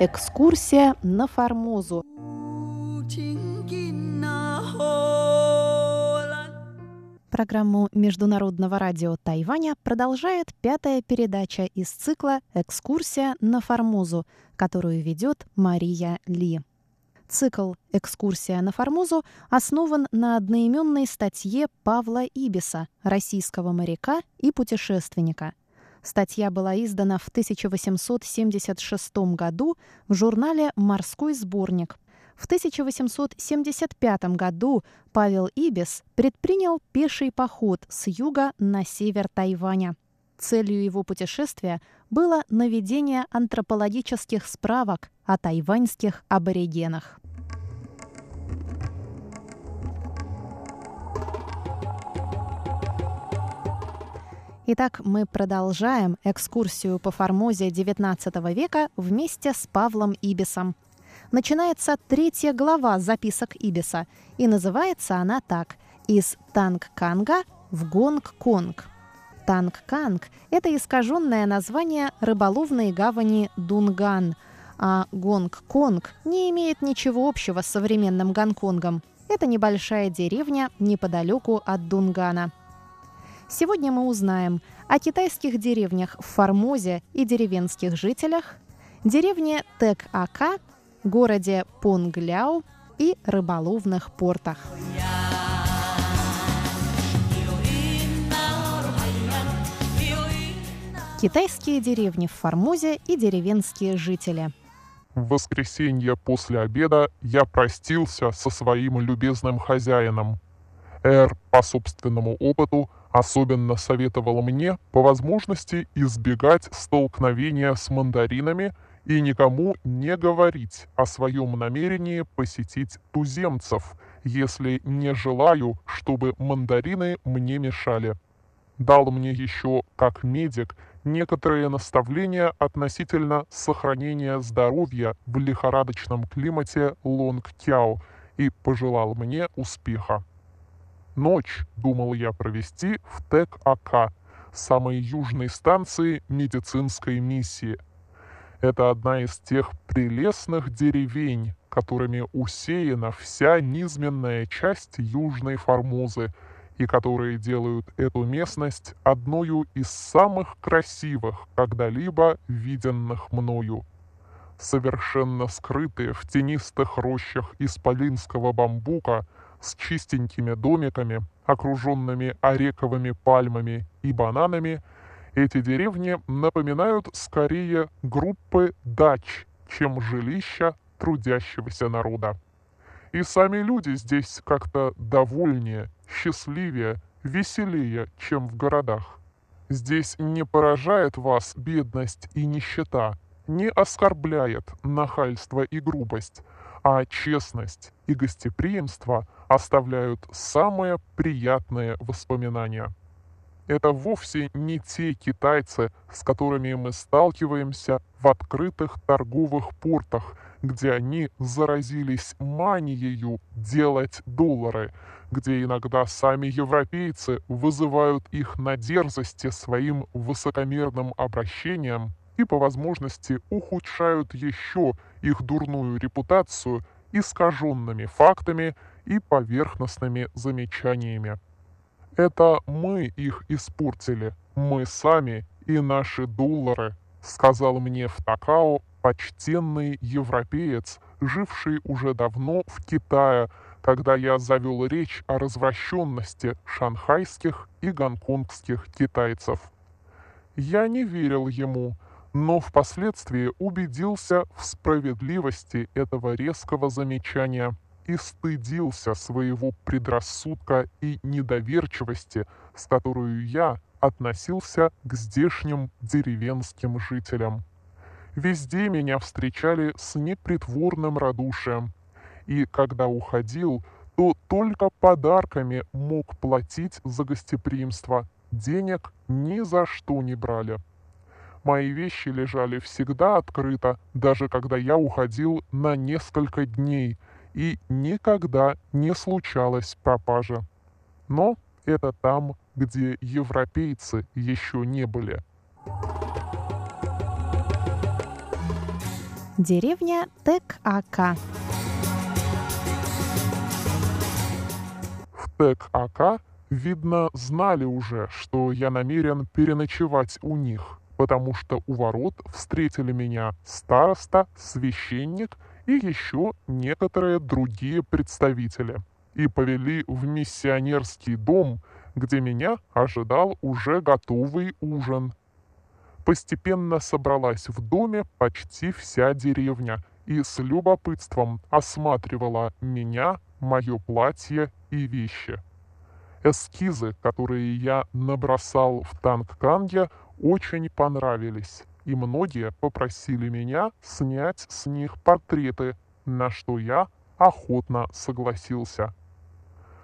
Экскурсия на Формозу. Программу Международного радио Тайваня продолжает пятая передача из цикла «Экскурсия на Формозу», которую ведет Мария Ли. Цикл «Экскурсия на Формозу» основан на одноименной статье Павла Ибиса, российского моряка и путешественника. Статья была издана в 1876 году в журнале «Морской сборник». В 1875 году Павел Ибис предпринял пеший поход с юга на север Тайваня. Целью его путешествия было наведение антропологических справок о тайваньских аборигенах. Итак, мы продолжаем экскурсию по Формозе XIX века вместе с Павлом Ибисом. Начинается третья глава записок Ибиса, и называется она так «Из Танг-Канга в Гонг-Конг». Танг-Канг – это искаженное название рыболовной гавани Дунган, а Гонг-Конг не имеет ничего общего с современным Гонконгом. Это небольшая деревня неподалеку от Дунгана. Сегодня мы узнаем о китайских деревнях в Формозе и деревенских жителях, деревне Тек-Ака, городе Понгляу и рыболовных портах. Китайские деревни в Формозе и деревенские жители. В воскресенье после обеда я простился со своим любезным хозяином. Эр, по собственному опыту, особенно советовал мне по возможности избегать столкновения с мандаринами и никому не говорить о своем намерении посетить туземцев, если не желаю, чтобы мандарины мне мешали. Дал мне еще, как медик, некоторые наставления относительно сохранения здоровья в лихорадочном климате Лонг-Кяо и пожелал мне успеха. Ночь думал я провести в Тек-Ака, самой южной станции медицинской миссии. Это одна из тех прелестных деревень, которыми усеяна вся низменная часть Южной Формозы – и которые делают эту местность одной из самых красивых, когда-либо виденных мною. Совершенно скрытые в тенистых рощах исполинского бамбука с чистенькими домиками, окруженными орековыми пальмами и бананами, эти деревни напоминают скорее группы дач, чем жилища трудящегося народа. И сами люди здесь как-то довольнее, счастливее, веселее, чем в городах. Здесь не поражает вас бедность и нищета, не оскорбляет нахальство и грубость, а честность и гостеприимство оставляют самые приятные воспоминания. Это вовсе не те китайцы, с которыми мы сталкиваемся в открытых торговых портах – где они заразились манией делать доллары, где иногда сами европейцы вызывают их на дерзости своим высокомерным обращением и по возможности ухудшают еще их дурную репутацию искаженными фактами и поверхностными замечаниями. Это мы их испортили, мы сами и наши доллары, сказал мне в Такао почтенный европеец, живший уже давно в Китае, когда я завел речь о развращенности шанхайских и гонконгских китайцев. Я не верил ему, но впоследствии убедился в справедливости этого резкого замечания и стыдился своего предрассудка и недоверчивости, с которой я относился к здешним деревенским жителям. Везде меня встречали с непритворным радушием. И когда уходил, то только подарками мог платить за гостеприимство. Денег ни за что не брали. Мои вещи лежали всегда открыто, даже когда я уходил на несколько дней, и никогда не случалось пропажа. Но это там, где европейцы еще не были. Деревня Тек-Ака. В Тек-Ака, видно, знали уже, что я намерен переночевать у них, потому что у ворот встретили меня староста, священник и еще некоторые другие представители и повели в миссионерский дом, где меня ожидал уже готовый ужин постепенно собралась в доме почти вся деревня и с любопытством осматривала меня, мое платье и вещи. Эскизы, которые я набросал в Тангканге, очень понравились, и многие попросили меня снять с них портреты, на что я охотно согласился.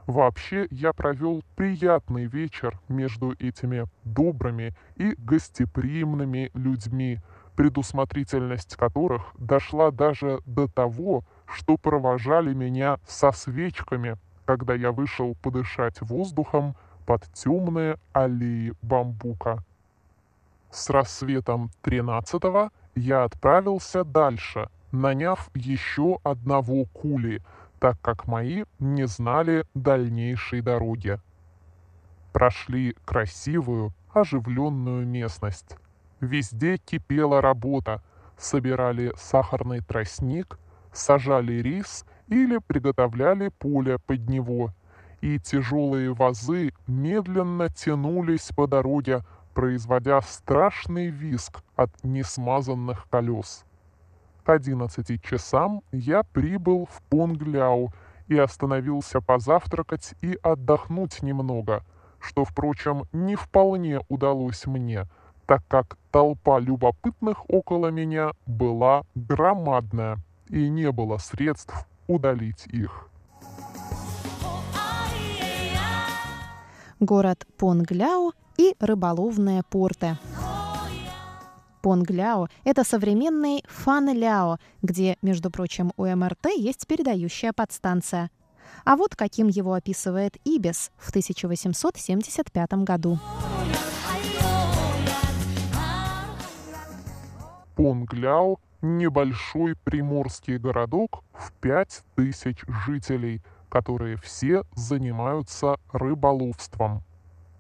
Вообще, я провел приятный вечер между этими добрыми и гостеприимными людьми, предусмотрительность которых дошла даже до того, что провожали меня со свечками, когда я вышел подышать воздухом под темные аллеи бамбука. С рассветом 13-го я отправился дальше, наняв еще одного кули — так как мои не знали дальнейшей дороги. Прошли красивую, оживленную местность. Везде кипела работа. Собирали сахарный тростник, сажали рис или приготовляли поле под него. И тяжелые вазы медленно тянулись по дороге, производя страшный визг от несмазанных колес. К 11 часам я прибыл в Пунгляу и остановился позавтракать и отдохнуть немного, что, впрочем, не вполне удалось мне, так как толпа любопытных около меня была громадная, и не было средств удалить их. Город Понгляу и рыболовные порты. Понгляо – это современный Фанляо, где, между прочим, у МРТ есть передающая подстанция. А вот каким его описывает Ибис в 1875 году. Понгляо – небольшой приморский городок в 5000 жителей, которые все занимаются рыболовством.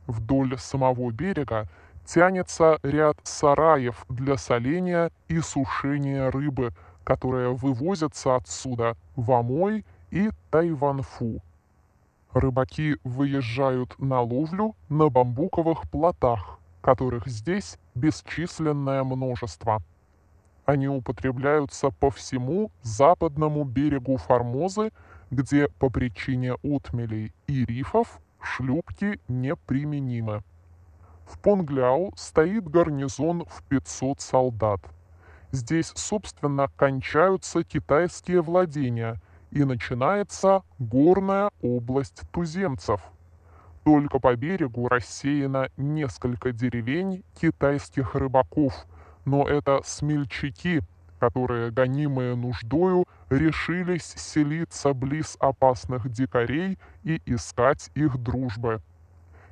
Вдоль самого берега тянется ряд сараев для соления и сушения рыбы, которые вывозятся отсюда в Амой и Тайванфу. Рыбаки выезжают на ловлю на бамбуковых плотах, которых здесь бесчисленное множество. Они употребляются по всему западному берегу Формозы, где по причине отмелей и рифов шлюпки неприменимы. В Понгляу стоит гарнизон в 500 солдат. Здесь, собственно, кончаются китайские владения и начинается горная область туземцев. Только по берегу рассеяно несколько деревень китайских рыбаков, но это смельчаки, которые, гонимые нуждою, решились селиться близ опасных дикарей и искать их дружбы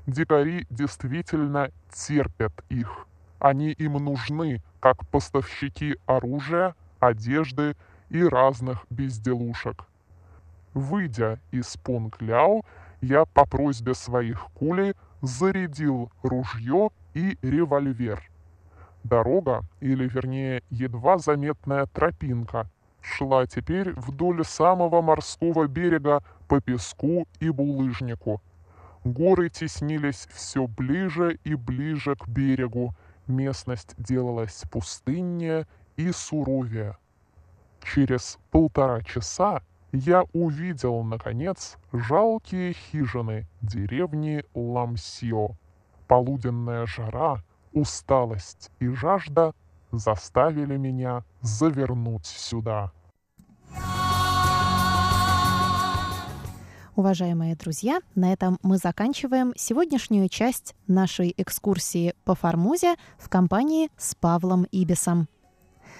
дикари действительно терпят их. Они им нужны, как поставщики оружия, одежды и разных безделушек. Выйдя из Пункляо, я по просьбе своих кулей зарядил ружье и револьвер. Дорога, или вернее едва заметная тропинка, шла теперь вдоль самого морского берега по песку и булыжнику – Горы теснились все ближе и ближе к берегу. Местность делалась пустыннее и суровее. Через полтора часа я увидел, наконец, жалкие хижины деревни Ламсио. Полуденная жара, усталость и жажда заставили меня завернуть сюда. Уважаемые друзья, на этом мы заканчиваем сегодняшнюю часть нашей экскурсии по Формозе в компании с Павлом Ибисом.